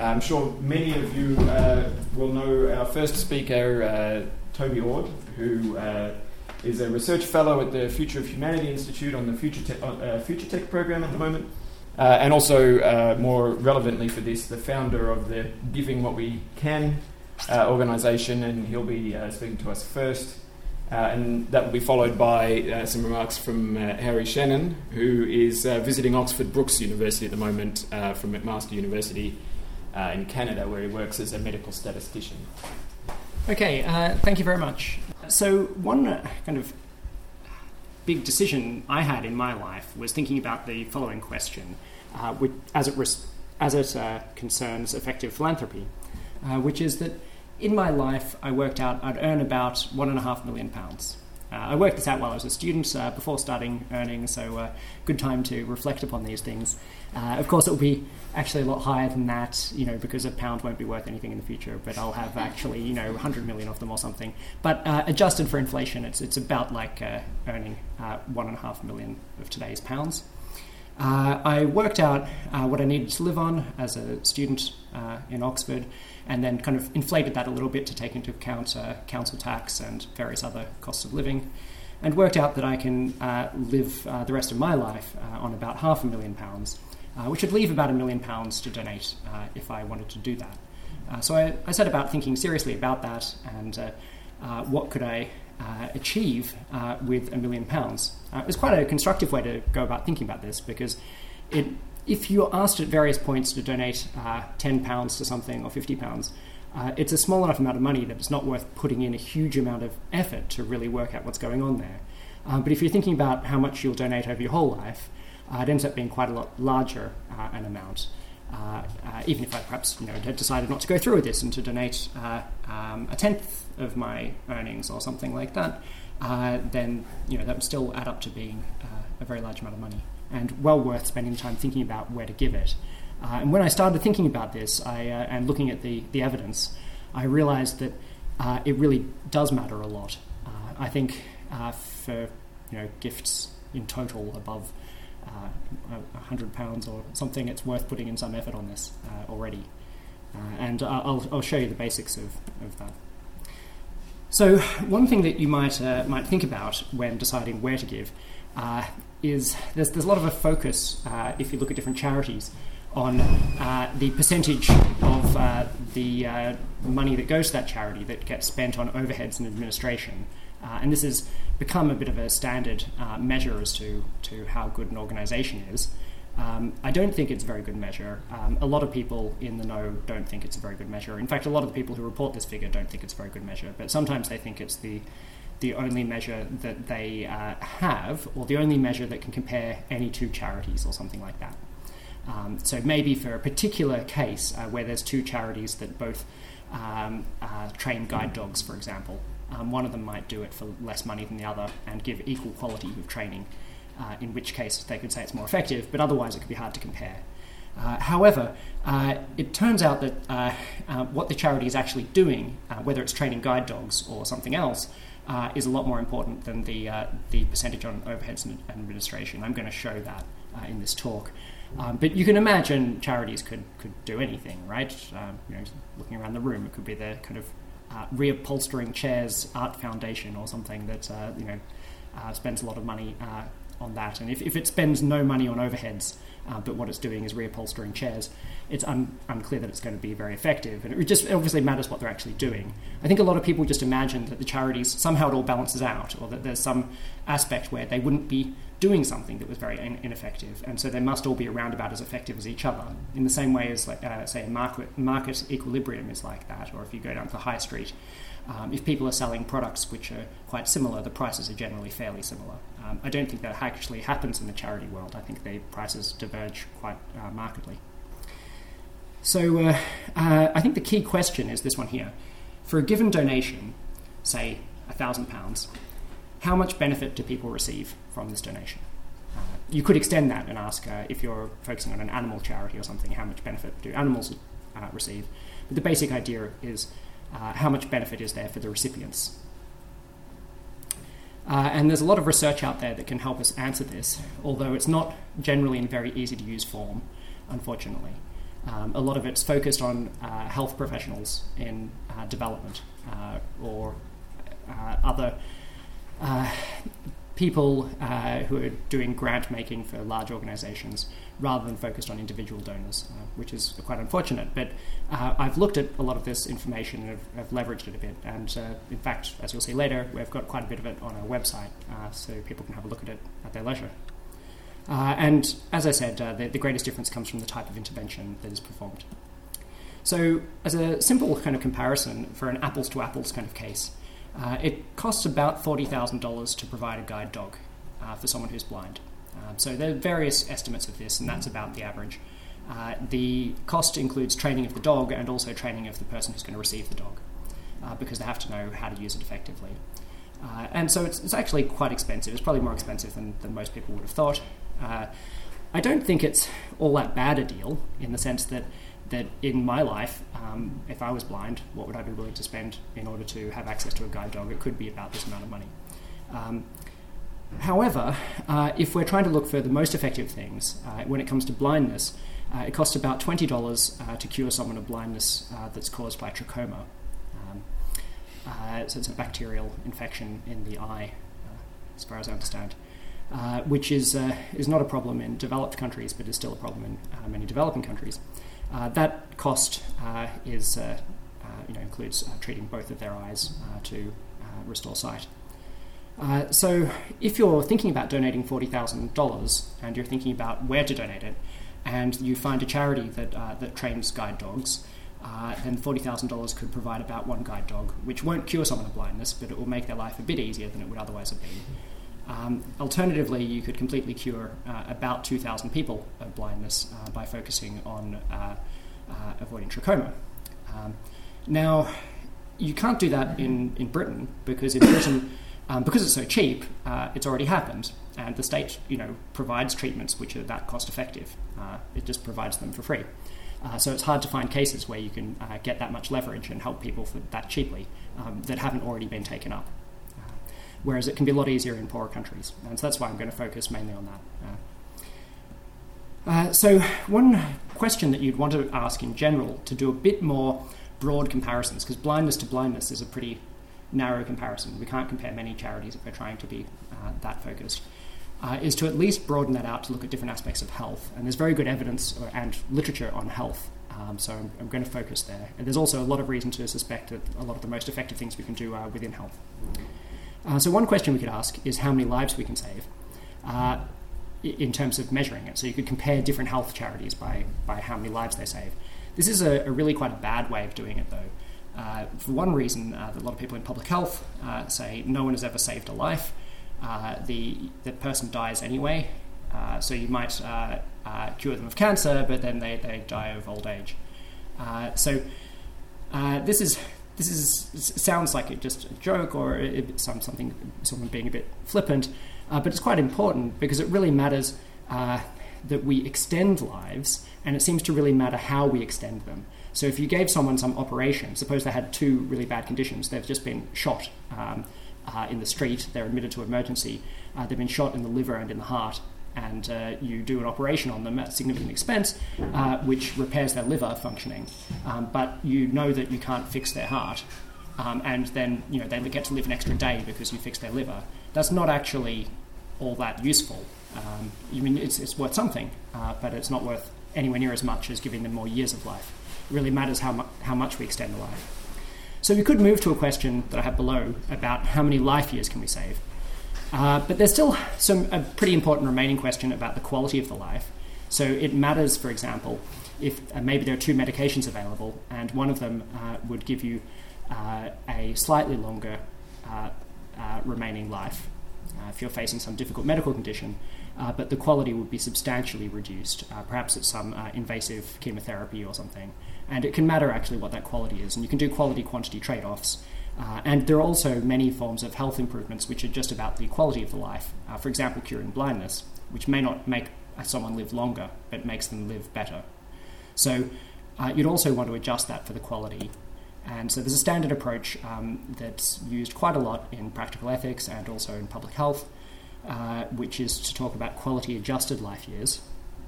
I'm sure many of you uh, will know our first speaker, uh, Toby Ord, who uh, is a research fellow at the Future of Humanity Institute on the Future, Te- uh, Future Tech program at the moment. Uh, and also, uh, more relevantly for this, the founder of the Giving What We Can organization, and he'll be speaking to us first. And that will be followed by some remarks from Harry Shannon, who is visiting Oxford Brookes University at the moment from McMaster University in Canada, where he works as a medical statistician. Okay, thank you very much. So, one kind of big decision I had in my life was thinking about the following question, which, as it, res- as it concerns effective philanthropy, which is that in my life, I worked out I'd earn about one and a half million pounds. Uh, I worked this out while I was a student uh, before starting earning, so uh, good time to reflect upon these things. Uh, of course, it will be actually a lot higher than that, you know, because a pound won't be worth anything in the future, but I'll have actually, you know, 100 million of them or something. But uh, adjusted for inflation, it's, it's about like uh, earning one and a half million of today's pounds. I worked out what I needed to live on as a student in Oxford and then kind of inflated that a little bit to take into account uh, council tax and various other costs of living, and worked out that I can uh, live uh, the rest of my life uh, on about half a million pounds, uh, which would leave about a million pounds to donate uh, if I wanted to do that. so I, I, set about thinking seriously about that and what could I achieve with a million pounds. it was quite a constructive way to go about thinking about this because it if you're asked at various points to donate uh, £10 to something or £50, uh, it's a small enough amount of money that it's not worth putting in a huge amount of effort to really work out what's going on there. Um, but if you're thinking about how much you'll donate over your whole life, uh, it ends up being quite a lot larger uh, an amount. Uh, uh, even if I perhaps you know, had decided not to go through with this and to donate um, a tenth of my earnings or something like that, then you know that would still add up to being a very large amount of money and well worth spending time thinking about where to give it. Uh, and when I started thinking about this I, uh, and looking at the, the evidence, I realized that uh, it really does matter a lot. Uh, I think uh, for you know gifts in total above £100 uh, or something, it's worth putting in some effort on this already. and I'll, I'll show you the basics of, of that. So, one thing that you might, might think about when deciding where to give uh, is there's, there's a lot of a focus, uh, if you look at different charities, on uh, the percentage of uh, the uh, money that goes to that charity that gets spent on overheads and administration. Uh, and this has become a bit of a standard uh, measure as to, to how good an organisation is. Um, I don't think it's a very good measure. Um, a lot of people in the know don't think it's a very good measure. In fact, a lot of the people who report this figure don't think it's a very good measure, but sometimes they think it's the the only measure that they uh, have, or the only measure that can compare any two charities, or something like that. Um, so maybe for a particular case uh, where there's two charities that both um, uh, train guide dogs, for example, um, one of them might do it for less money than the other and give equal quality of training, uh, in which case they could say it's more effective, but otherwise it could be hard to compare. Uh, however, uh, it turns out that uh, uh what the charity is actually doing, uh, whether it's training guide dogs or something else, is a lot more important than the, the percentage on overheads and administration. I'm going to show that in this talk. Um, but you can imagine charities could, could do anything, right? Um, you know, looking around the room, it could be the kind of uh, reupholstering chairs art foundation or something that uh, you know uh, spends a lot of money on that. And if, if it spends no money on overheads, uh, but what it's doing is reupholstering chairs, it's un- unclear that it's going to be very effective. And it just it obviously matters what they're actually doing. I think a lot of people just imagine that the charities somehow it all balances out, or that there's some aspect where they wouldn't be doing something that was very in- ineffective, and so they must all be around about as effective as each other. In the same way as, like, uh, say, market market equilibrium is like that, or if you go down to the high street. Um, if people are selling products which are quite similar, the prices are generally fairly similar. Um, I don't think that actually happens in the charity world. I think the prices diverge quite uh, markedly. So uh, uh, I think the key question is this one here. For a given donation, say £1,000, how much benefit do people receive from this donation? Uh, you could extend that and ask uh, if you're focusing on an animal charity or something, how much benefit do animals uh, receive? But the basic idea is how much benefit is there for the recipients uh, and there's a lot of research out there that can help us answer this, although it's not generally in very easy to use form, unfortunately. Um, a lot of it's focused on uh, health professionals in uh, development uh, or uh, other uh, people uh, who are doing grant making for large organizations rather than focused on individual donors, uh, which is quite unfortunate. But uh, I've looked at a lot of this information and have, have leveraged it a bit. And uh, in fact, as you'll see later, we've got quite a bit of it on our website so people can have a look at it at their leisure. And as I said, the, the greatest difference comes from the type of intervention that is performed. So, as a simple kind of comparison for an apples to apples kind of case, uh, it costs about $40,000 to provide a guide dog uh, for someone who's blind. Um, so there are various estimates of this, and that's about the average. Uh, the cost includes training of the dog and also training of the person who's going to receive the dog, uh, because they have to know how to use it effectively. Uh, and so it's, it's, actually quite expensive. It's probably more expensive than, than most people would have thought. Uh, I don't think it's all that bad a deal in the sense that that in my life, um, if I was blind, what would I be willing to spend in order to have access to a guide dog? It could be about this amount of money. Um, however, uh, if we're trying to look for the most effective things uh, when it comes to blindness, uh, it costs about $20 uh, to cure someone of blindness uh, that's caused by trachoma. Um, uh, so it's a bacterial infection in the eye, as far as I understand. which is, is not a problem in developed countries, but is still a problem in many developing countries. Uh, that cost uh, is, uh, you know, includes treating both of their eyes to restore sight. Uh, so, if you're thinking about donating $40,000 and you're thinking about where to donate it, and you find a charity that, uh, that trains guide dogs, uh, then $40,000 could provide about one guide dog, which won't cure someone of blindness, but it will make their life a bit easier than it would otherwise have been. Um, alternatively, you could completely cure uh, about 2,000 people of blindness uh, by focusing on uh, uh, avoiding trachoma. Um, now, you can't do that in, in Britain because in Britain, um, because it's so cheap, uh, it's already happened, and the state, you know, provides treatments which are that cost effective. Uh, it just provides them for free. so it's hard to find cases where you can get that much leverage and help people for that cheaply um, that haven't already been taken up whereas it can be a lot easier in poorer countries. And so that's why I'm going to focus mainly on that. Uh, uh, so, one question that you'd want to ask in general to do a bit more broad comparisons, because blindness to blindness is a pretty narrow comparison. We can't compare many charities if we're trying to be uh, that focused. Uh, is to at least broaden that out to look at different aspects of health. And there's very good evidence and literature on health. Um, so I'm, I'm, going to focus there. And there's also a lot of reason to suspect that a lot of the most effective things we can do are within health. Uh, so, one question we could ask is how many lives we can save uh, in terms of measuring it. So, you could compare different health charities by, by how many lives they save. This is a, a really quite a bad way of doing it, though. Uh, for one reason, uh, a lot of people in public health uh, say no one has ever saved a life. Uh, the, the person dies anyway, so you might cure them of cancer, but then they, they die of old age. so, this is this is sounds like it just a joke or it, some, something someone being a bit flippant, uh, but it's quite important because it really matters uh, that we extend lives, and it seems to really matter how we extend them. So if you gave someone some operation, suppose they had two really bad conditions, they've just been shot um, uh, in the street, they're admitted to emergency, uh, they've been shot in the liver and in the heart, and uh, you do an operation on them at significant expense, uh, which repairs their liver functioning, um, but you know that you can't fix their heart, um, and then you know they get to live an extra day because you fixed their liver. That's not actually all that useful. Um, I mean, it's, it's worth something, uh, but it's not worth anywhere near as much as giving them more years of life. It really matters how, mu- how much we extend the life. So we could move to a question that I have below about how many life years can we save. Uh, but there's still some a pretty important remaining question about the quality of the life. So it matters, for example, if uh, maybe there are two medications available, and one of them uh, would give you uh, a slightly longer uh, remaining life if you're facing some difficult medical condition, but the quality would be substantially reduced. perhaps it's some invasive chemotherapy or something, and it can matter actually what that quality is, and you can do quality quantity trade offs. Uh, and there are also many forms of health improvements which are just about the quality of the life. Uh, for example, curing blindness, which may not make someone live longer, but makes them live better. So uh, you'd also want to adjust that for the quality. And so there's a standard approach um, that's used quite a lot in practical ethics and also in public health, uh, which is to talk about quality adjusted life years,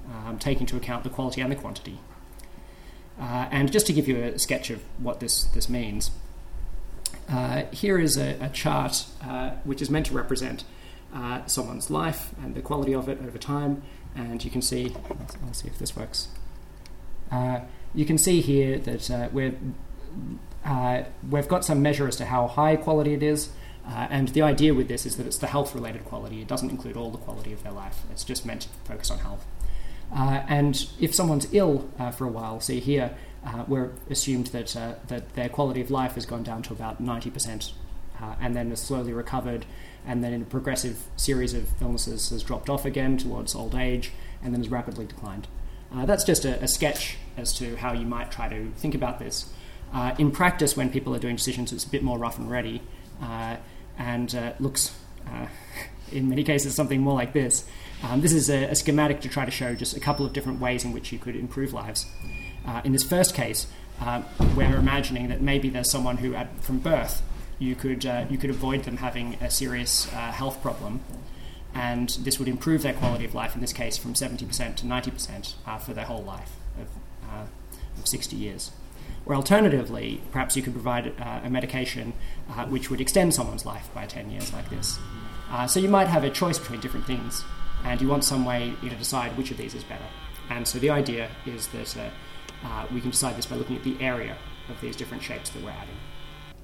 um, taking into account the quality and the quantity. Uh, and just to give you a sketch of what this, this means, uh, here is a, a chart uh, which is meant to represent uh, someone's life and the quality of it over time. And you can see, let's see if this works. Uh, you can see here that uh, we're, uh, we've got some measure as to how high quality it is. and the idea with this is that it's the health related quality. It doesn't include all the quality of their life, it's just meant to focus on health. and if someone's ill for a while, see here, uh, we're assumed that, uh, that their quality of life has gone down to about 90% uh, and then has slowly recovered and then in a progressive series of illnesses has dropped off again towards old age and then has rapidly declined. Uh, that's just a, a, sketch as to how you might try to think about this. Uh, in practice, when people are doing decisions, it's a bit more rough and ready uh, and looks, in many cases, something more like this. Um, this is a, a schematic to try to show just a couple of different ways in which you could improve lives. Uh, in this first case, uh, we're imagining that maybe there's someone who, at, from birth, you could uh, you could avoid them having a serious uh, health problem, and this would improve their quality of life. In this case, from 70% to 90% uh, for their whole life of, uh, of 60 years. Or alternatively, perhaps you could provide a medication which would extend someone's life by 10 years, like this. so you might have a choice between different things, and you want some way to decide which of these is better. And so the idea is that uh, we can decide this by looking at the area of these different shapes that we're adding.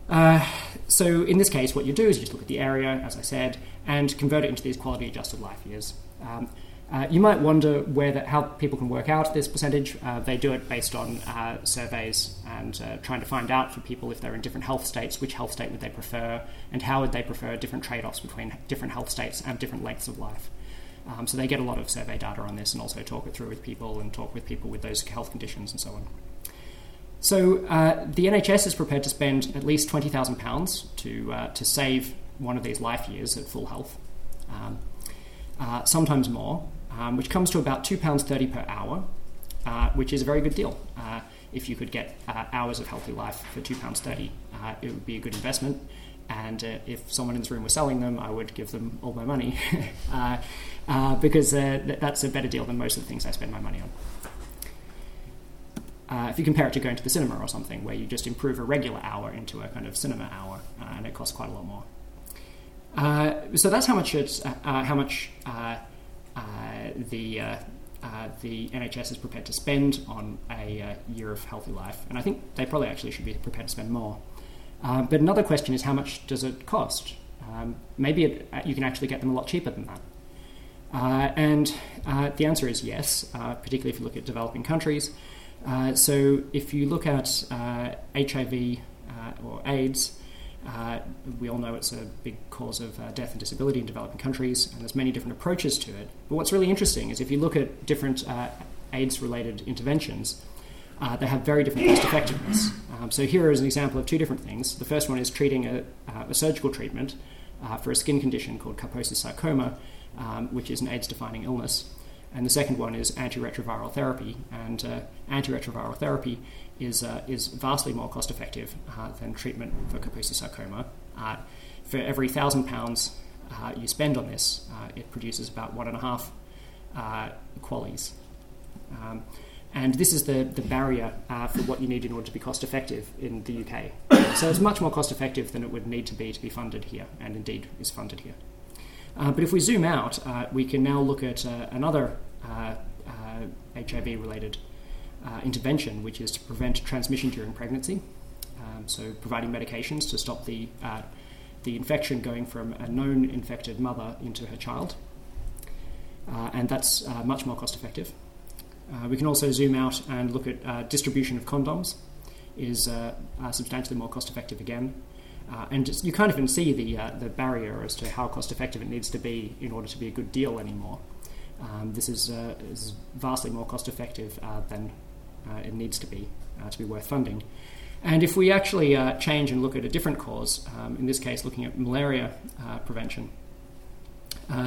Uh, so in this case, what you do is you just look at the area, as I said, and convert it into these quality adjusted life years. Um, uh, you might wonder where the, how people can work out this percentage. Uh, they do it based on uh, surveys and uh, trying to find out for people if they're in different health states, which health state would they prefer, and how would they prefer different trade offs between different health states and different lengths of life. Um, so they get a lot of survey data on this and also talk it through with people and talk with people with those health conditions and so on. So uh, the NHS is prepared to spend at least twenty thousand pounds to uh, to save one of these life years at full health, um, uh, sometimes more, um, which comes to about two pounds thirty per hour, uh, which is a very good deal. Uh, if you could get uh, hours of healthy life for two pounds thirty, it would be a good investment. And if someone in this room was selling them, I would give them all my money. uh, because uh, th- that's a better deal than most of the things I spend my money on. Uh, if you compare it to going to the cinema or something, where you just improve a regular hour into a kind of cinema hour, uh, and it costs quite a lot more. Uh, so that's how much it's, uh, how much the the NHS is prepared to spend on a year of healthy life, and I think they probably actually should be prepared to spend more. But another question is how much does it cost? Um, maybe it, you can actually get them a lot cheaper than that. Uh, and uh, the answer is yes, uh, particularly if you look at developing countries. Uh, so if you look at HIV uh, or AIDS, uh, we all know it's a big cause of death and disability in developing countries, and there's many different approaches to it. But what's really interesting is if you look at different AIDS-related interventions, they have very different cost effectiveness. Um, so here is an example of two different things. The first one is treating a, a surgical treatment for a skin condition called Kaposi's sarcoma, um, which is an AIDS defining illness. And the second one is antiretroviral therapy. And uh, antiretroviral therapy is, uh, is vastly more cost effective uh, than treatment for Kaposi's sarcoma. Uh, for every thousand pounds uh, you spend on this, uh, it produces about one and a half QALYs. Um, and this is the, the barrier for what you need in order to be cost effective in the UK. so it's much more cost effective than it would need to be to be funded here, and indeed is funded here. Uh, but if we zoom out, uh, we can now look at uh, another HIV uh, related uh, intervention, which is to prevent transmission during pregnancy. Um, so, providing medications to stop the, the infection going from a known infected mother into her child. and that's much more cost effective. We can also zoom out and look at distribution of condoms, is substantially more cost effective again. Uh, and just, you can't even see the, uh, the barrier as to how cost effective it needs to be in order to be a good deal anymore. Um, this is, uh, is, vastly more cost effective uh, than uh, it needs to be uh, to be worth funding. And if we actually change and look at a different cause, um, in this case looking at malaria prevention,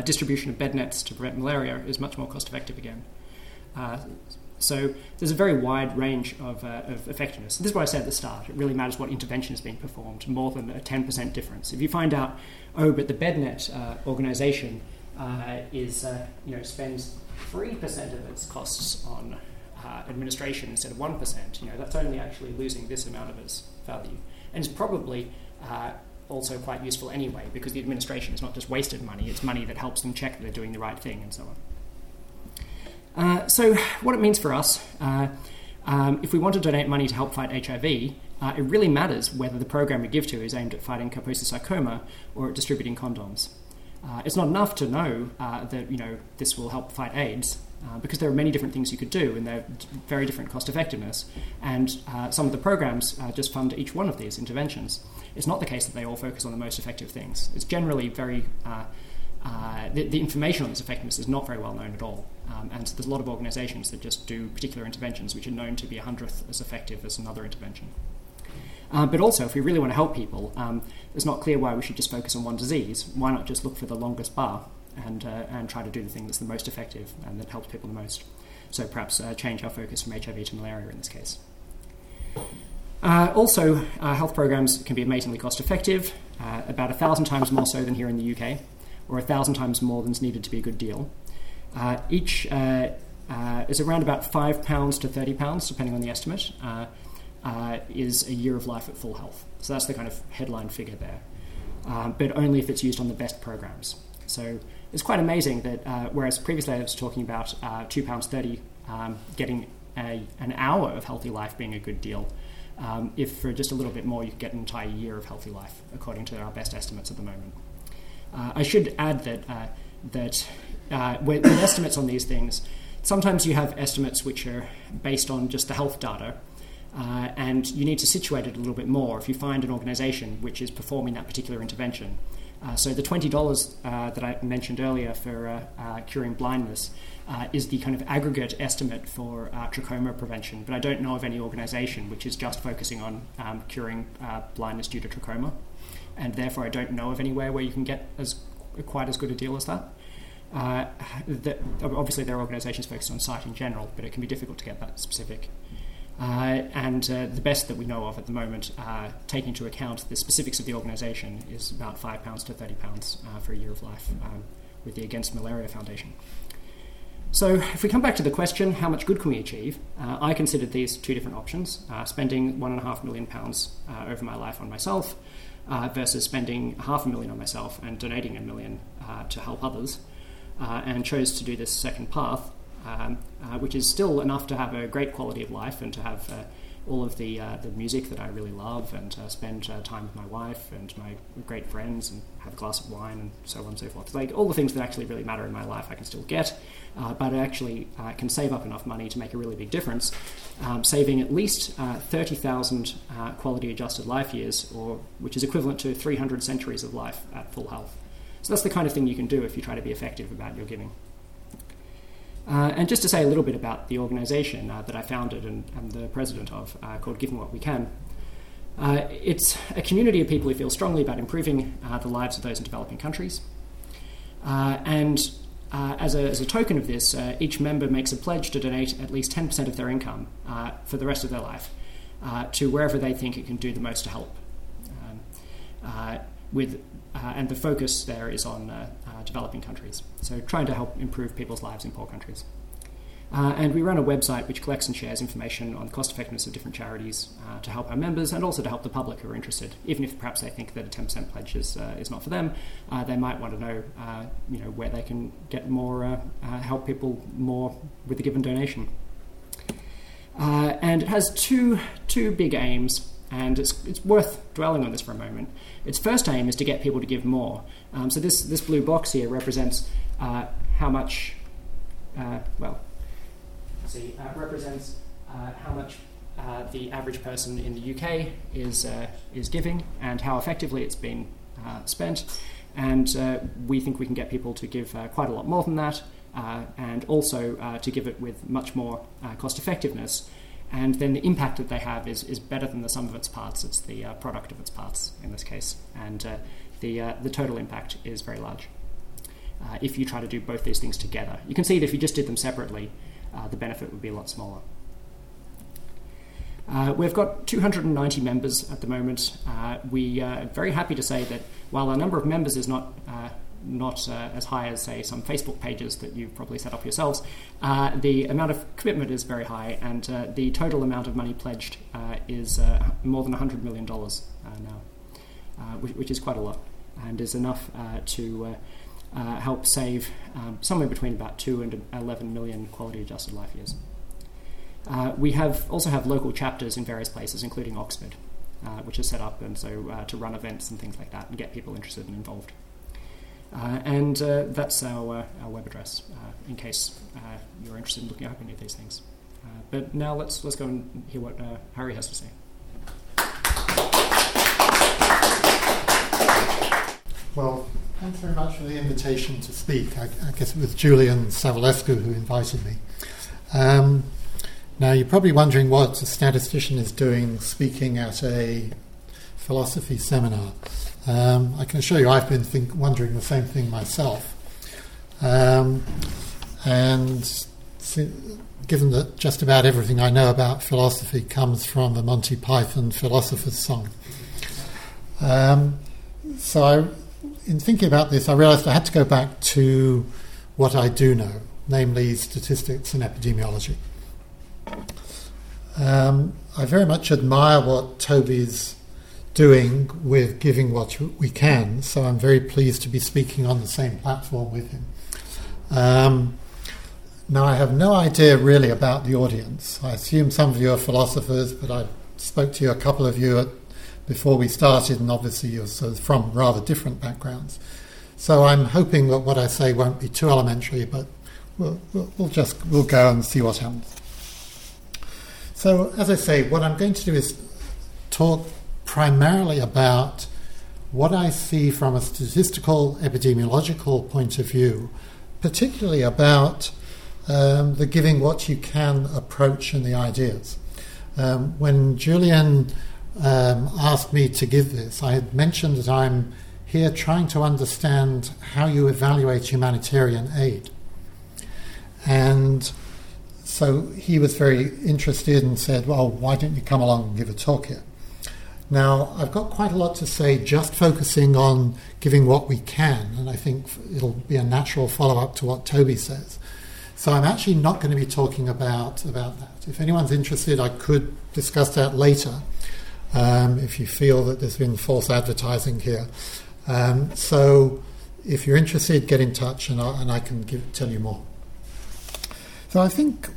distribution of bed nets to prevent malaria is much more cost effective again. So there's a very wide range of, uh, of, effectiveness. This is what I said at the start. It really matters what intervention is being performed, more than a 10% difference. If you find out, oh, but the BedNet uh, organization uh, is, uh, you know, spends 3% of its costs on uh, administration instead of 1%, you know, that's only actually losing this amount of its value. And it's probably uh, also quite useful anyway, because the administration is not just wasted money, it's money that helps them check that they're doing the right thing and so on. Uh, so, what it means for us, uh, um, if we want to donate money to help fight HIV, uh, it really matters whether the program we give to is aimed at fighting Kaposi sarcoma or at distributing condoms. Uh, it's not enough to know uh, that you know this will help fight AIDS. Because there are many different things you could do, and they're very different cost effectiveness. And some of the programs just fund each one of these interventions. It's not the case that they all focus on the most effective things. It's generally very uh, the, the, information on its effectiveness is not very well known at all. Um, and so there's a lot of organizations that just do particular interventions which are known to be a hundredth as effective as another intervention. Uh, but also, if we really want to help people, um, it's not clear why we should just focus on one disease. Why not just look for the longest bar and, uh, and try to do the thing that's the most effective and that helps people the most? So perhaps uh, change our focus from HIV to malaria in this case. Uh, also, uh, health programs can be amazingly cost effective, uh, about a thousand times more so than here in the UK or a thousand times more than is needed to be a good deal. Uh, each uh, uh, is around about five pounds to thirty pounds, depending on the estimate. Uh, uh, is a year of life at full health. So that's the kind of headline figure there, um, but only if it's used on the best programs. So it's quite amazing that whereas previously I was talking about two pounds thirty um, getting a, an hour of healthy life being a good deal. Um, if for just a little bit more, you could get an entire year of healthy life, according to our best estimates at the moment. Uh, I should add that uh, that uh, with, with, estimates on these things, sometimes you have estimates which are based on just the health data, uh, and you need to situate it a little bit more if you find an organisation which is performing that particular intervention. Uh, so the twenty dollars uh, that I mentioned earlier for curing blindness is the kind of aggregate estimate for trachoma prevention, but I don't know of any organisation which is just focusing on um, curing blindness due to trachoma and therefore I don't know of anywhere where you can get as quite as good a deal as that. Uh, the, obviously, there are organisations focused on sight in general, but it can be difficult to get that specific. Uh, and uh, the best that we know of at the moment, uh, taking into account the specifics of the organisation, is about five pounds to thirty pounds uh, for a year of life um, with the Against Malaria Foundation. So, if we come back to the question, how much good can we achieve? Uh, I considered these two different options: spending one and a half million pounds over my life on myself, uh, versus spending half a million on myself and donating a million uh, to help others, uh, and chose to do this second path, um, uh, which is still enough to have a great quality of life and to have all of the uh, the music that I really love and uh, spend uh, time with my wife and my great friends and have a glass of wine and so on and so forth. Like all the things that actually really matter in my life, I can still get, uh, but I actually uh, can save up enough money to make a really big difference, um, saving at least uh, thirty thousand quality adjusted life years, or which is equivalent to three hundred centuries of life at full health. So that's the kind of thing you can do if you try to be effective about your giving. Uh, and just to say a little bit about the organization uh, that I founded and am the president of, uh, called Giving What We Can. Uh, it's a community of people who feel strongly about improving uh, the lives of those in developing countries. Uh, and as a, as, a, token of this, each member makes a pledge to donate at least 10% of their income for the rest of their life to wherever they think it can do the most to help. Um, with, and the focus there is on uh, developing countries. So, trying to help improve people's lives in poor countries. Uh, and we run a website which collects and shares information on the cost effectiveness of different charities uh, to help our members and also to help the public who are interested. Even if perhaps they think that a 10% pledge is, uh, is not for them, uh, they might want to know, uh, you know where they can get more, uh, help people more with a given donation. and it has two, two big aims, and it's, it's worth dwelling on this for a moment. Its first aim is to get people to give more. Um, so this, this blue box here represents uh, how much, uh, well, see, uh, represents uh, how much uh, the average person in the UK is, uh, is giving and how effectively it's been spent. And we think we can get people to give quite a lot more than that, and also to give it with much more cost effectiveness and then the impact that they have is, is better than the sum of its parts. It's the uh, product of its parts in this case, and uh, the uh, the total impact is very large. Uh, if you try to do both these things together, you can see that if you just did them separately, uh, the benefit would be a lot smaller. Uh, we've got 290 members at the moment. we are very happy to say that while our number of members is not not uh, as high as, say, some Facebook pages that you've probably set up yourselves, uh, the amount of commitment is very high, and uh, the total amount of money pledged uh, is uh, more than $100 million now, which, which, is quite a lot, and is enough to help save um, somewhere between about 2 and 11 million quality adjusted life years. we have also have local chapters in various places, including Oxford. Uh, which is set up and so uh, to run events and things like that and get people interested and involved. Uh, and uh, that's our, uh, our web address in case you're interested in looking up any of these things. but now let's, let's go and hear what Harry has to say. Well, thanks very much for the invitation to speak. I, I guess it was Julian Savulescu who invited me. Um, now, you're probably wondering what a statistician is doing speaking at a philosophy seminar. Um, I can assure you I've been think, wondering the same thing myself. Um, and given that just about everything I know about philosophy comes from the Monty Python philosopher's song. Um, so, I, in thinking about this, I realized I had to go back to what I do know, namely statistics and epidemiology. Um, I very much admire what Toby's doing with giving what we can, so I'm very pleased to be speaking on the same platform with him. Um, now, I have no idea really about the audience. I assume some of you are philosophers, but I spoke to you, a couple of you, at, before we started, and obviously you're sort of from rather different backgrounds. So I'm hoping that what I say won't be too elementary, but we'll, we'll, we'll just we'll go and see what happens. So, as I say, what I'm going to do is talk primarily about what I see from a statistical epidemiological point of view, particularly about um, the giving what you can approach and the ideas. Um, when Julian um, asked me to give this, I had mentioned that I'm here trying to understand how you evaluate humanitarian aid. And so he was very interested and said, Well, why don't you come along and give a talk here? Now, I've got quite a lot to say just focusing on giving what we can, and I think it'll be a natural follow up to what Toby says. So I'm actually not going to be talking about, about that. If anyone's interested, I could discuss that later um, if you feel that there's been false advertising here. Um, so if you're interested, get in touch and, I, and I can give, tell you more. So I think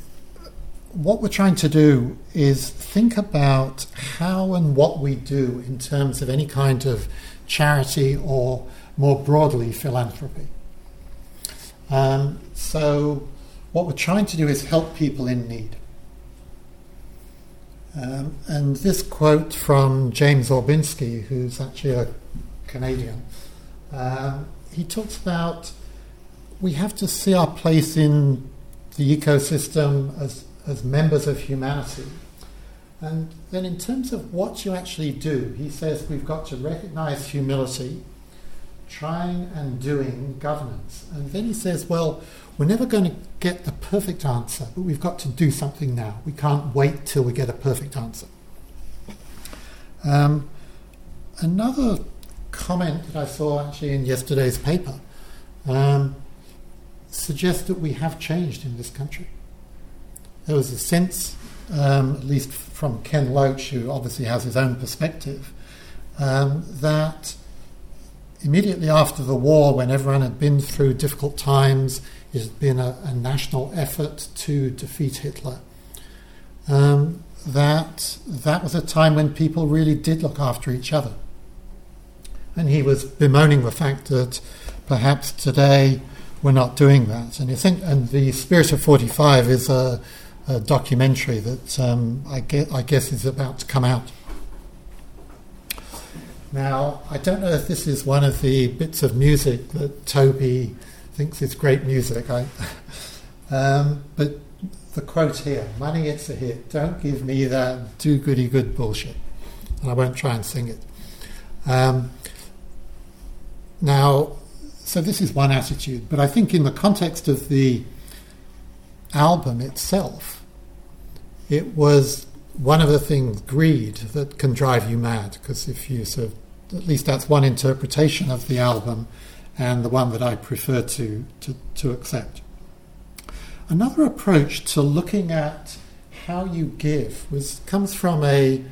what we're trying to do is think about how and what we do in terms of any kind of charity or more broadly philanthropy. Um, so, what we're trying to do is help people in need. Um, and this quote from James Orbinski, who's actually a Canadian, um, he talks about we have to see our place in the ecosystem as as members of humanity. And then, in terms of what you actually do, he says we've got to recognize humility, trying and doing governance. And then he says, well, we're never going to get the perfect answer, but we've got to do something now. We can't wait till we get a perfect answer. Um, another comment that I saw actually in yesterday's paper um, suggests that we have changed in this country there was a sense, um, at least from Ken Loach, who obviously has his own perspective, um, that immediately after the war, when everyone had been through difficult times, it had been a, a national effort to defeat Hitler. Um, that that was a time when people really did look after each other. And he was bemoaning the fact that perhaps today we're not doing that. And you think, and the Spirit of 45 is a a documentary that um, I, get, I guess is about to come out. Now, I don't know if this is one of the bits of music that Toby thinks is great music, I, um, but the quote here money, it's a hit. Don't give me that do goody good bullshit. And I won't try and sing it. Um, now, so this is one attitude, but I think in the context of the album itself, it was one of the things, greed, that can drive you mad. Because if you sort of, at least that's one interpretation of the album, and the one that I prefer to, to, to accept. Another approach to looking at how you give was comes from a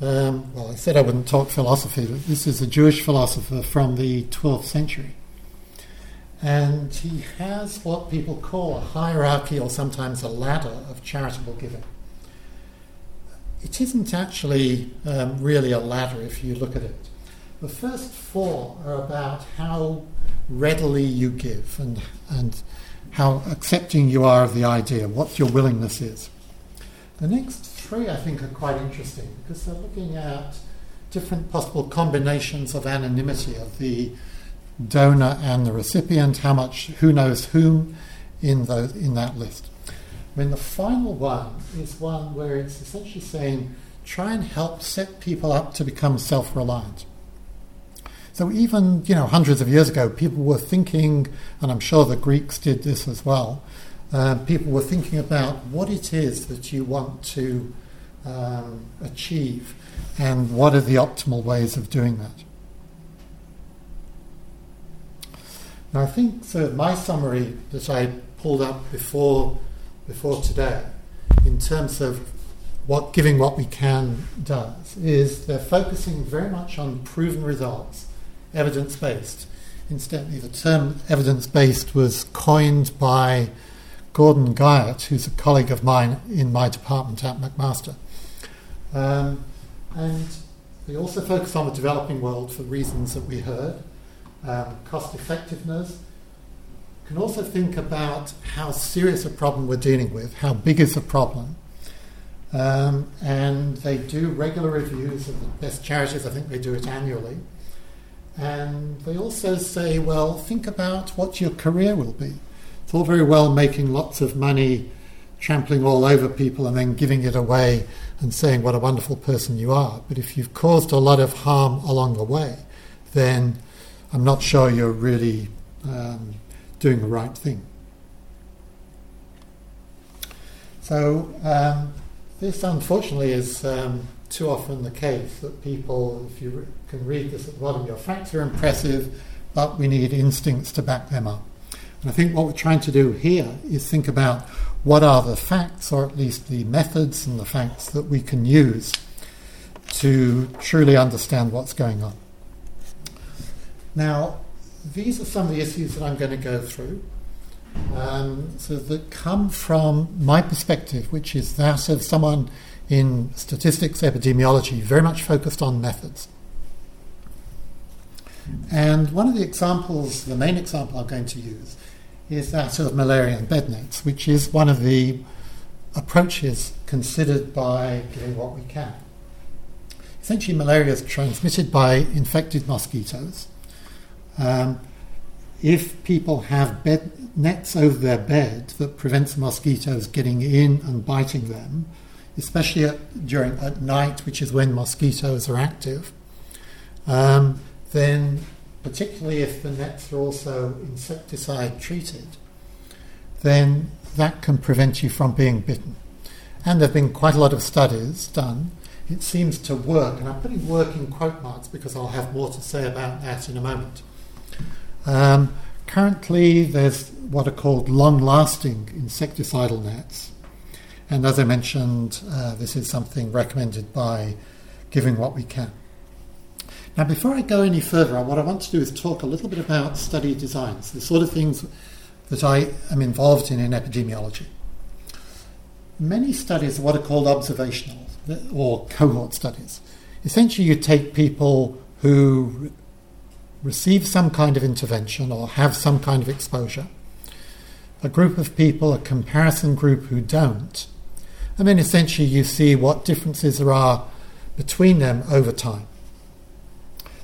um, well, I said I wouldn't talk philosophy, but this is a Jewish philosopher from the 12th century. And he has what people call a hierarchy or sometimes a ladder of charitable giving. It isn't actually um, really a ladder if you look at it. The first four are about how readily you give and, and how accepting you are of the idea, what your willingness is. The next three, I think, are quite interesting because they're looking at different possible combinations of anonymity of the donor and the recipient, how much, who knows whom in, those, in that list. I mean, the final one is one where it's essentially saying try and help set people up to become self reliant. So even you know hundreds of years ago, people were thinking, and I'm sure the Greeks did this as well. Uh, people were thinking about what it is that you want to um, achieve, and what are the optimal ways of doing that. Now, I think so. My summary that I pulled up before before today, in terms of what giving what we can does, is they're focusing very much on proven results evidence based. Incidentally, the term evidence based was coined by Gordon Guyatt, who's a colleague of mine in my department at McMaster. Um, and they also focus on the developing world for reasons that we heard um, cost effectiveness. You Can also think about how serious a problem we're dealing with, how big is the problem. Um, and they do regular reviews of the best charities, I think they do it annually. And they also say, well, think about what your career will be. It's all very well making lots of money, trampling all over people, and then giving it away and saying what a wonderful person you are. But if you've caused a lot of harm along the way, then I'm not sure you're really um, doing the right thing. So, um, this unfortunately is um, too often the case that people, if you re- can read this at the bottom, your facts are impressive, but we need instincts to back them up. And I think what we're trying to do here is think about what are the facts, or at least the methods and the facts that we can use to truly understand what's going on. Now, these are some of the issues that I'm going to go through. Um, so that come from my perspective, which is that of someone in statistics epidemiology, very much focused on methods. And one of the examples, the main example I'm going to use, is that of malaria and bed nets, which is one of the approaches considered by doing what we can. Essentially, malaria is transmitted by infected mosquitoes. Um, if people have bed nets over their bed that prevents mosquitoes getting in and biting them, especially at, during at night, which is when mosquitoes are active, um, then particularly if the nets are also insecticide treated, then that can prevent you from being bitten. And there have been quite a lot of studies done. It seems to work, and I'm putting work in quote marks because I'll have more to say about that in a moment. Um, currently, there's what are called long lasting insecticidal nets. And as I mentioned, uh, this is something recommended by Giving What We Can. Now, before I go any further, what I want to do is talk a little bit about study designs, the sort of things that I am involved in in epidemiology. Many studies are what are called observational or cohort studies. Essentially, you take people who receive some kind of intervention or have some kind of exposure, a group of people, a comparison group who don't, and then essentially you see what differences there are between them over time.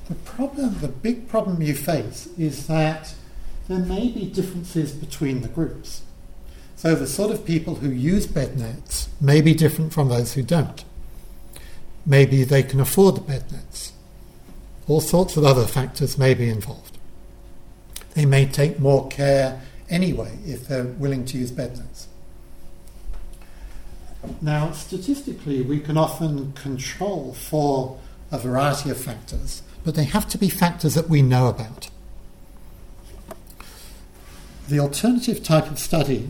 The problem, the big problem you face is that there may be differences between the groups. So the sort of people who use bed nets may be different from those who don't. Maybe they can afford the bed nets. All sorts of other factors may be involved. They may take more care anyway if they're willing to use bed nets. Now, statistically, we can often control for a variety of factors, but they have to be factors that we know about. the alternative type of study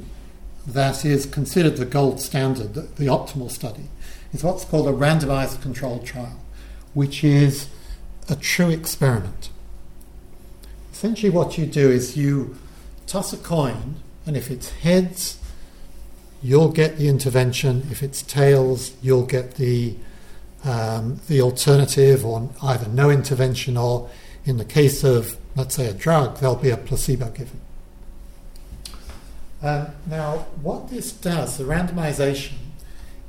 that is considered the gold standard, the, the optimal study, is what's called a randomized controlled trial, which is a true experiment. Essentially, what you do is you toss a coin, and if it's heads, you'll get the intervention. If it's tails, you'll get the um, the alternative, or either no intervention, or in the case of, let's say, a drug, there'll be a placebo given. Um, now, what this does, the randomization,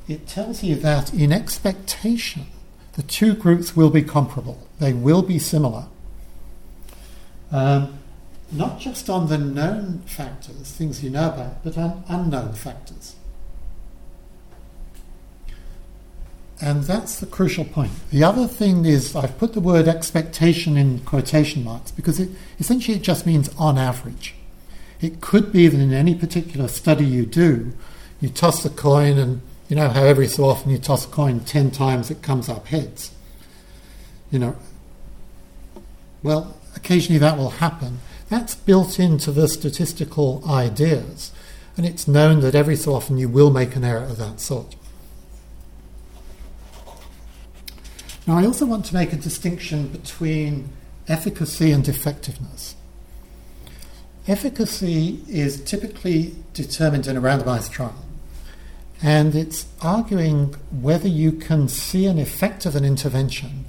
it tells you that in expectation, the two groups will be comparable, they will be similar. Um, not just on the known factors, things you know about, but on unknown factors. And that's the crucial point. The other thing is, I've put the word expectation in quotation marks because it essentially it just means on average. It could be that in any particular study you do, you toss a coin, and you know how every so often you toss a coin 10 times it comes up heads. You know, well, occasionally that will happen. That's built into the statistical ideas, and it's known that every so often you will make an error of that sort. Now, I also want to make a distinction between efficacy and effectiveness. Efficacy is typically determined in a randomized trial, and it's arguing whether you can see an effect of an intervention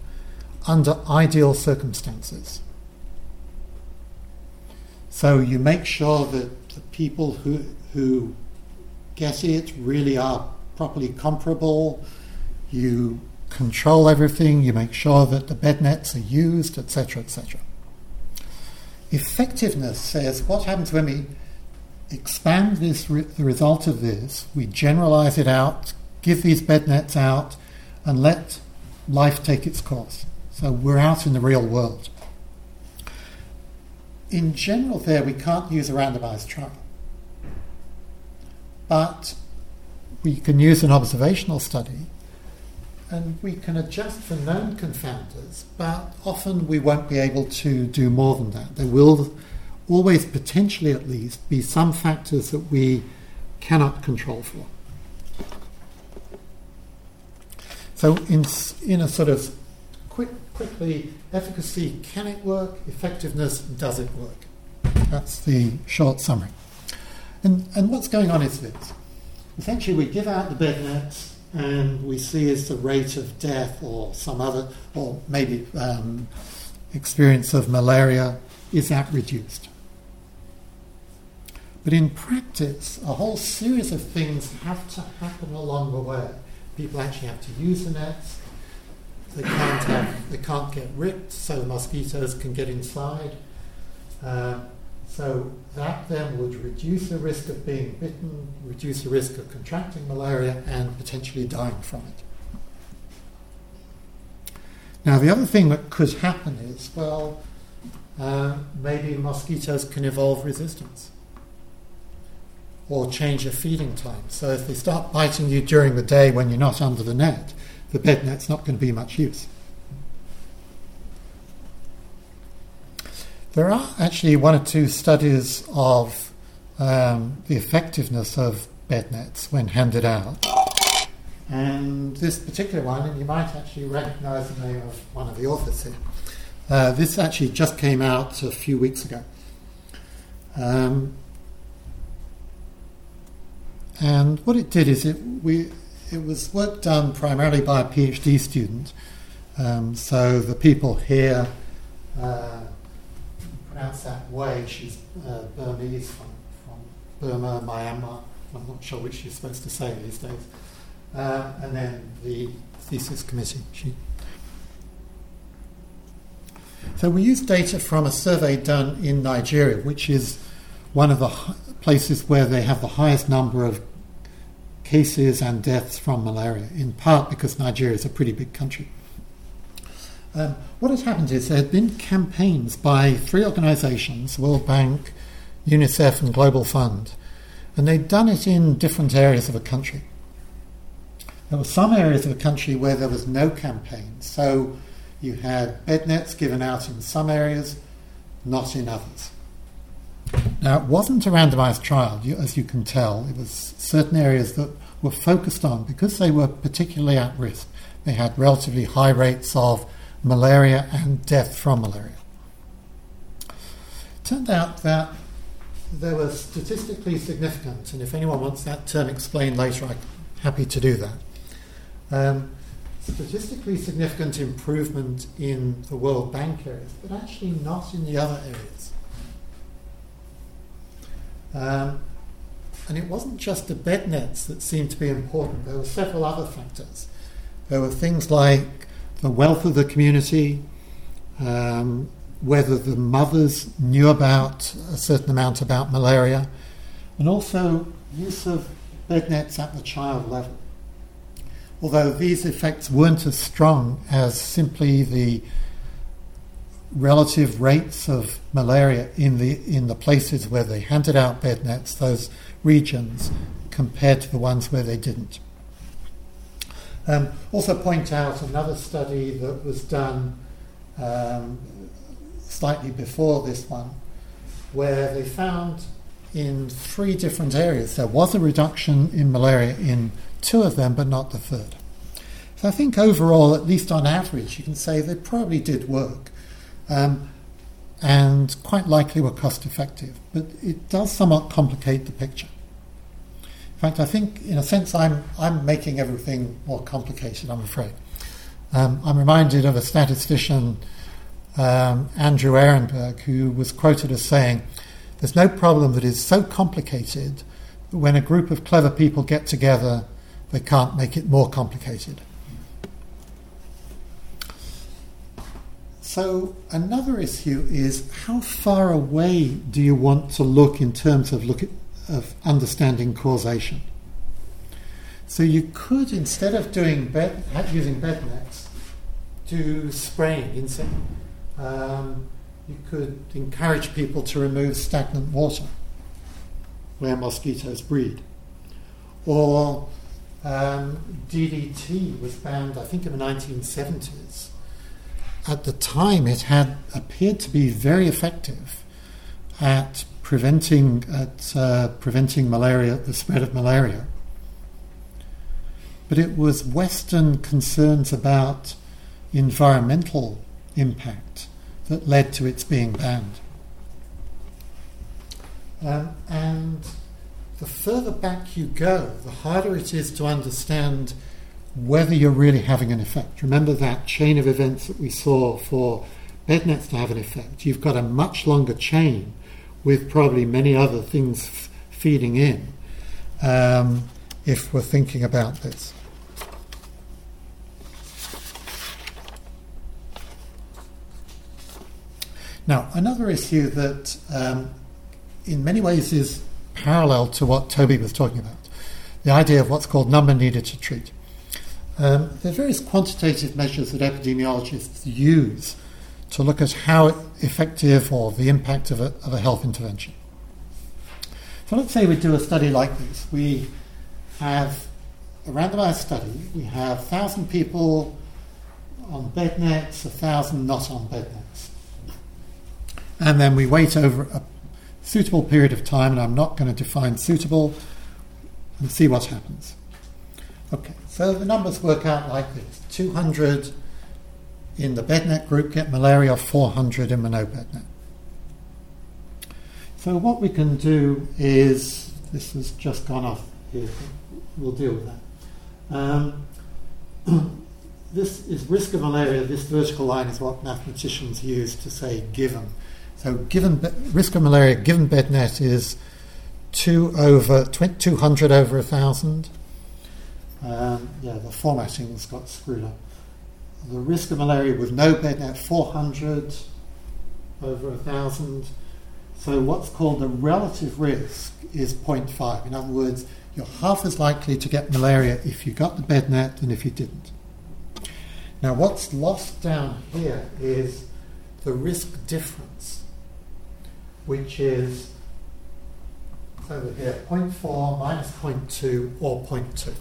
under ideal circumstances. So you make sure that the people who, who get it really are properly comparable, you control everything, you make sure that the bed nets are used, etc., etc. Effectiveness says what happens when we expand this, re- the result of this, we generalize it out, give these bed nets out, and let life take its course. So we're out in the real world. In general, there we can't use a randomized trial, but we can use an observational study and we can adjust for known confounders, but often we won't be able to do more than that. There will always, potentially at least, be some factors that we cannot control for. So, in, in a sort of quick, quickly, efficacy can it work? Effectiveness does it work? That's the short summary. And, and what's going on is this essentially, we give out the bed nets and we see is the rate of death or some other, or maybe um, experience of malaria, is that reduced? But in practice, a whole series of things have to happen along the way. People actually have to use the nets. They can't have, they can't get ripped, so the mosquitoes can get inside. Uh, so that then would reduce the risk of being bitten, reduce the risk of contracting malaria, and potentially dying from it. Now, the other thing that could happen is, well, uh, maybe mosquitoes can evolve resistance or change your feeding time. So if they start biting you during the day when you're not under the net, the bed net's not going to be much use. There are actually one or two studies of um, the effectiveness of bed nets when handed out. And this particular one, and you might actually recognize the name of one of the authors here. Uh, this actually just came out a few weeks ago. Um, and what it did is it, we, it was work done primarily by a PhD student. Um, so the people here uh, pronounce that way. She's uh, Burmese from, from Burma, Myanmar. I'm not sure which you're supposed to say these days. Uh, and then the thesis committee. She. So we used data from a survey done in Nigeria, which is one of the places where they have the highest number of cases and deaths from malaria, in part because Nigeria is a pretty big country. Um, what has happened is there have been campaigns by three organisations World Bank, UNICEF, and Global Fund, and they've done it in different areas of the country. There were some areas of the country where there was no campaign, so you had bed nets given out in some areas, not in others. Now, it wasn't a randomized trial, as you can tell. It was certain areas that were focused on because they were particularly at risk. They had relatively high rates of malaria and death from malaria. It turned out that they were statistically significant, and if anyone wants that term explained later, I'm happy to do that. Um, statistically significant improvement in the World Bank areas, but actually not in the other areas. Um, and it wasn't just the bed nets that seemed to be important, there were several other factors. There were things like the wealth of the community, um, whether the mothers knew about a certain amount about malaria, and also use of bed nets at the child level. Although these effects weren't as strong as simply the relative rates of malaria in the in the places where they handed out bed nets, those regions, compared to the ones where they didn't. Um, also, point out another study that was done um, slightly before this one, where they found in three different areas there was a reduction in malaria in two of them, but not the third. So I think overall, at least on average, you can say they probably did work. Um, and quite likely were cost effective, but it does somewhat complicate the picture. In fact, I think, in a sense, I'm, I'm making everything more complicated, I'm afraid. Um, I'm reminded of a statistician, um, Andrew Ehrenberg, who was quoted as saying, There's no problem that is so complicated that when a group of clever people get together, they can't make it more complicated. So, another issue is how far away do you want to look in terms of look at, of understanding causation. So you could, instead of doing bed, using bed nets, do spraying insect. Um, you could encourage people to remove stagnant water where mosquitoes breed. Or um, DDT was banned, I think, in the 1970s. At the time, it had appeared to be very effective at preventing at uh, preventing malaria, the spread of malaria. But it was Western concerns about environmental impact that led to its being banned. Um, and the further back you go, the harder it is to understand whether you're really having an effect. Remember that chain of events that we saw for bed nets to have an effect. You've got a much longer chain with probably many other things f- feeding in um, if we're thinking about this. Now, another issue that um, in many ways is parallel to what Toby was talking about the idea of what's called number needed to treat. Um, there are various quantitative measures that epidemiologists use to look at how effective or the impact of a, of a health intervention. So let's say we do a study like this. We have a randomized study. We have 1,000 people on bed nets, 1,000 not on bed nets. And then we wait over a suitable period of time, and I'm not going to define suitable, and see what happens. Okay, so the numbers work out like this 200 in the bednet group get malaria, 400 in the no bednet. So what we can do is, this has just gone off here, we'll deal with that. Um, this is risk of malaria, this vertical line is what mathematicians use to say given. So given risk of malaria given bednet is 2 over 200 over 1,000. Um, yeah, the formatting's got screwed up the risk of malaria with no bed net 400 over 1,000. So what's called the relative risk is 0.5. In other words, you're half as likely to get malaria if you got the bed net than if you didn't. Now, what's lost down here is the risk difference, which is over here 0.4 minus 0.2 or 0.2.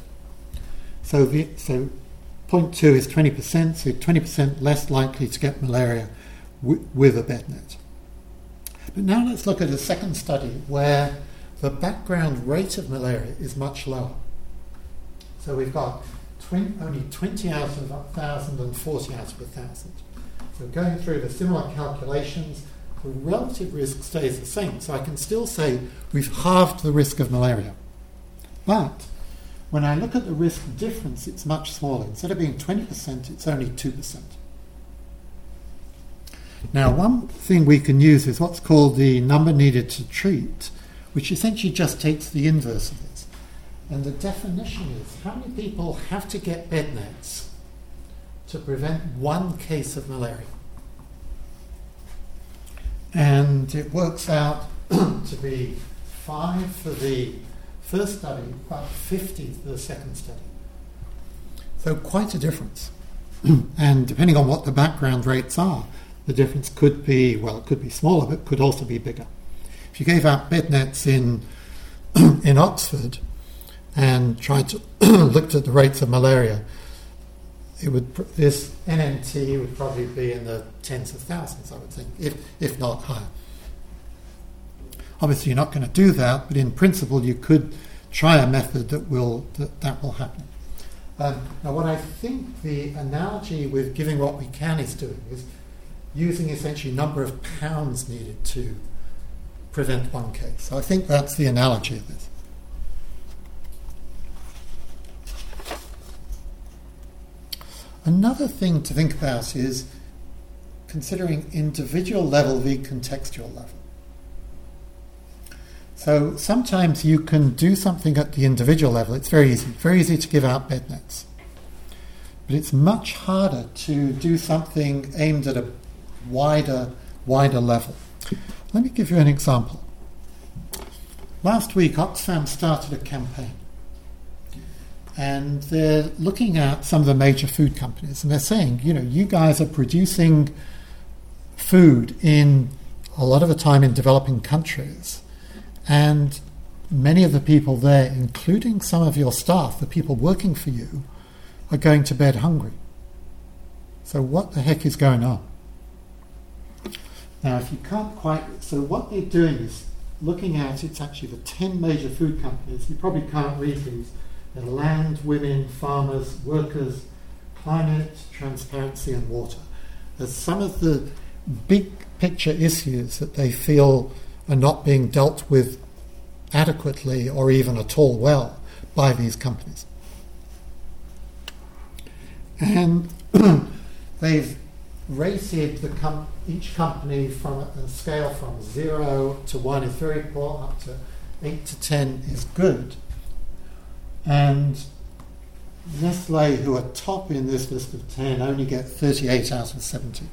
So, the, so 0.2 is 20%, so 20% less likely to get malaria w- with a bed net. But now let's look at a second study where the background rate of malaria is much lower. So we've got only 20 out of 1,000 and 40 out of 1,000. So going through the similar calculations, the relative risk stays the same. So I can still say we've halved the risk of malaria. But when I look at the risk difference, it's much smaller. Instead of being 20%, it's only 2%. Now, one thing we can use is what's called the number needed to treat, which essentially just takes the inverse of this. And the definition is how many people have to get bed nets to prevent one case of malaria? And it works out to be five for the first study, about 50 for the second study. So, quite a difference. and depending on what the background rates are, the difference could be, well, it could be smaller, but could also be bigger. If you gave out bed nets in, in Oxford and tried to looked at the rates of malaria, it would this NNT would probably be in the tens of thousands, I would think, if, if not higher. Obviously, you're not going to do that, but in principle, you could try a method that will that, that will happen. Um, now, what I think the analogy with giving what we can is doing is using essentially number of pounds needed to prevent one case. So I think that's the analogy of this. Another thing to think about is considering individual level v contextual level. So sometimes you can do something at the individual level. It's very easy. Very easy to give out bed nets. But it's much harder to do something aimed at a wider, wider level. Let me give you an example. Last week, Oxfam started a campaign. And they're looking at some of the major food companies and they're saying, you know, you guys are producing food in a lot of the time in developing countries. And many of the people there, including some of your staff, the people working for you, are going to bed hungry. So, what the heck is going on? Now, if you can't quite, so what they're doing is looking at it's actually the 10 major food companies. You probably can't read these. They're land, women, farmers, workers, climate, transparency, and water. As some of the big picture issues that they feel are not being dealt with adequately or even at all well by these companies. And they've rated the com- each company from a scale from zero to one is very poor, up to eight to ten is good. And Nestle, who are top in this list of 10, only get 38 out of 70.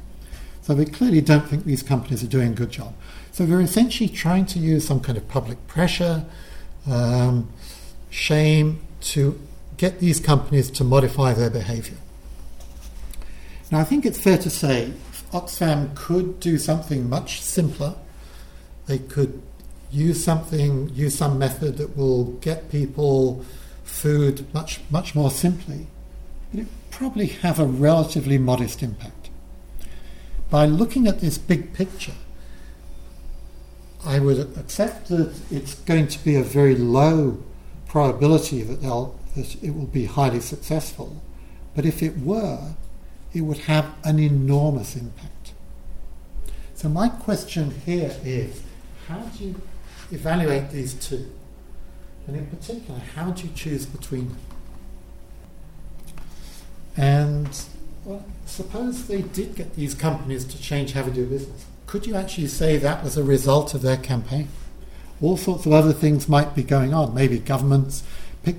So they clearly don't think these companies are doing a good job. So they're essentially trying to use some kind of public pressure, um, shame to get these companies to modify their behavior. Now, I think it's fair to say Oxfam could do something much simpler. They could use something, use some method that will get people food much, much more simply, but it probably have a relatively modest impact. By looking at this big picture, I would accept that it's going to be a very low probability that, that it will be highly successful. But if it were, it would have an enormous impact. So, my question here is how do you evaluate these two? And in particular, how do you choose between them? And well, suppose they did get these companies to change how we do business. Could you actually say that was a result of their campaign? All sorts of other things might be going on. Maybe governments pick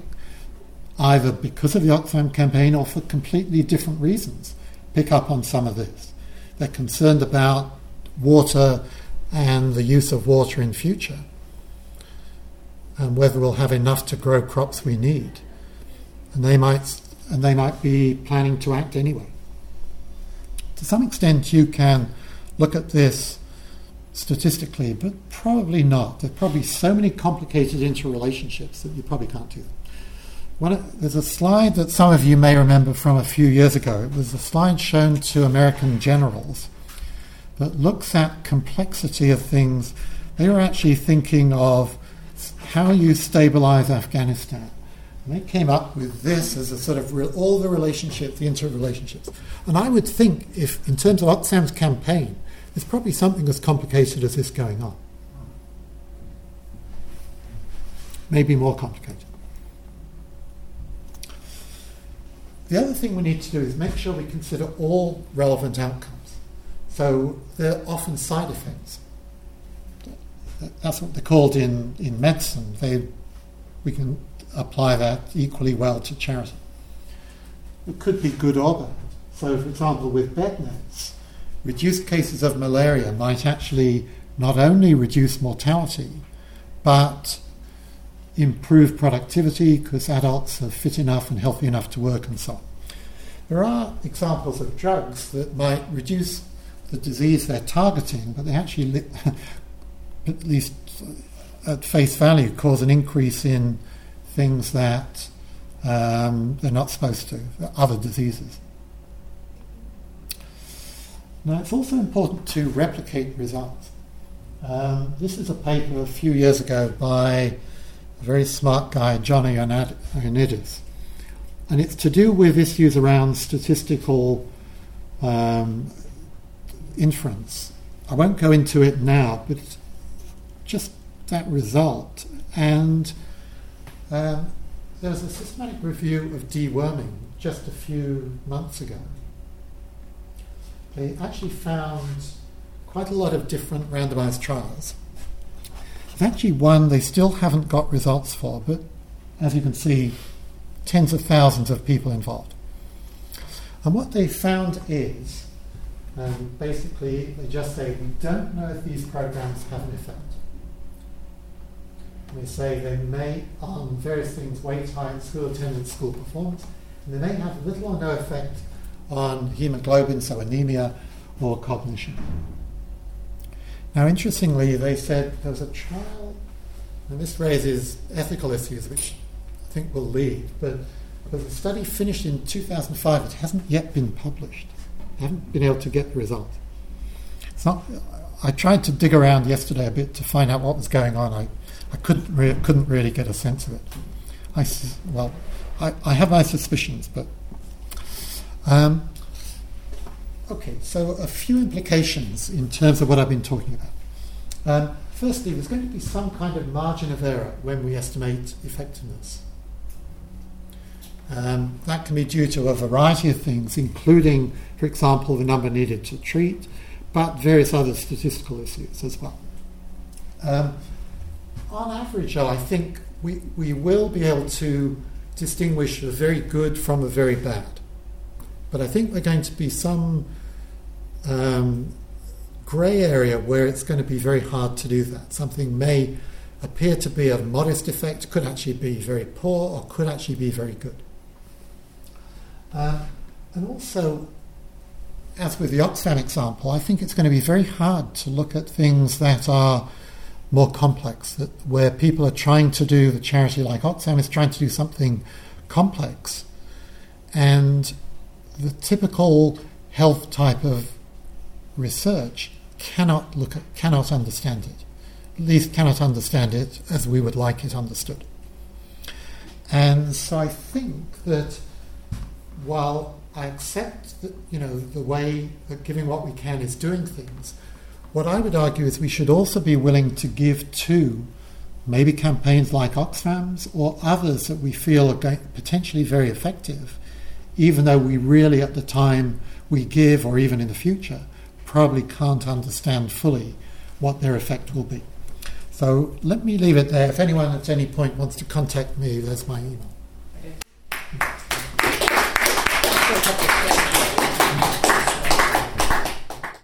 either because of the Oxfam campaign or for completely different reasons pick up on some of this. They're concerned about water and the use of water in future and whether we'll have enough to grow crops we need. And they might and they might be planning to act anyway. To some extent you can look at this statistically, but probably not. There are probably so many complicated interrelationships that you probably can't do that. There's a slide that some of you may remember from a few years ago. It was a slide shown to American generals that looks at complexity of things. They were actually thinking of how you stabilize Afghanistan. And they came up with this as a sort of all the relationships, the interrelationships. And I would think, if in terms of Oxfam's campaign, there's probably something as complicated as this going on. Maybe more complicated. The other thing we need to do is make sure we consider all relevant outcomes. So there are often side effects. That's what they're called in, in medicine. They, we can apply that equally well to charity. It could be good or bad. So, for example, with bed nets, reduced cases of malaria might actually not only reduce mortality, but improve productivity because adults are fit enough and healthy enough to work and so on. There are examples of drugs that might reduce the disease they're targeting, but they actually, at least at face value, cause an increase in things that um, they're not supposed to, other diseases. Now, it's also important to replicate results. Um, this is a paper a few years ago by a very smart guy, Johnny Ioannidis, and it's to do with issues around statistical um, inference. I won't go into it now, but just that result. And um, there was a systematic review of deworming just a few months ago. They actually found quite a lot of different randomized trials. There's actually one they still haven't got results for, but as you can see, tens of thousands of people involved. And what they found is um, basically they just say we don't know if these programs have an effect. They say they may, on various things, weight height, school attendance, school performance, and they may have little or no effect on hemoglobin, so anemia, or cognition. Now, interestingly, they said there was a trial, and this raises ethical issues, which I think we'll leave, but there's a study finished in 2005. It hasn't yet been published. I haven't been able to get the results. It's not. I tried to dig around yesterday a bit to find out what was going on. I I couldn't re- couldn't really get a sense of it. I well, I, I have my suspicions, but um, okay. So a few implications in terms of what I've been talking about. Um, firstly, there's going to be some kind of margin of error when we estimate effectiveness. Um, that can be due to a variety of things, including, for example, the number needed to treat, but various other statistical issues as well. Um, on average, I think we, we will be able to distinguish the very good from the very bad. But I think there's going to be some um, grey area where it's going to be very hard to do that. Something may appear to be of modest effect, could actually be very poor, or could actually be very good. Uh, and also, as with the Oxfam example, I think it's going to be very hard to look at things that are more complex, that where people are trying to do the charity like Oxfam is trying to do something complex. And the typical health type of research cannot look at, cannot understand it. At least cannot understand it as we would like it understood. And so I think that while I accept that, you know, the way that giving what we can is doing things, what I would argue is we should also be willing to give to maybe campaigns like Oxfam's or others that we feel are potentially very effective, even though we really at the time we give or even in the future probably can't understand fully what their effect will be. So let me leave it there. If anyone at any point wants to contact me, there's my email. Okay.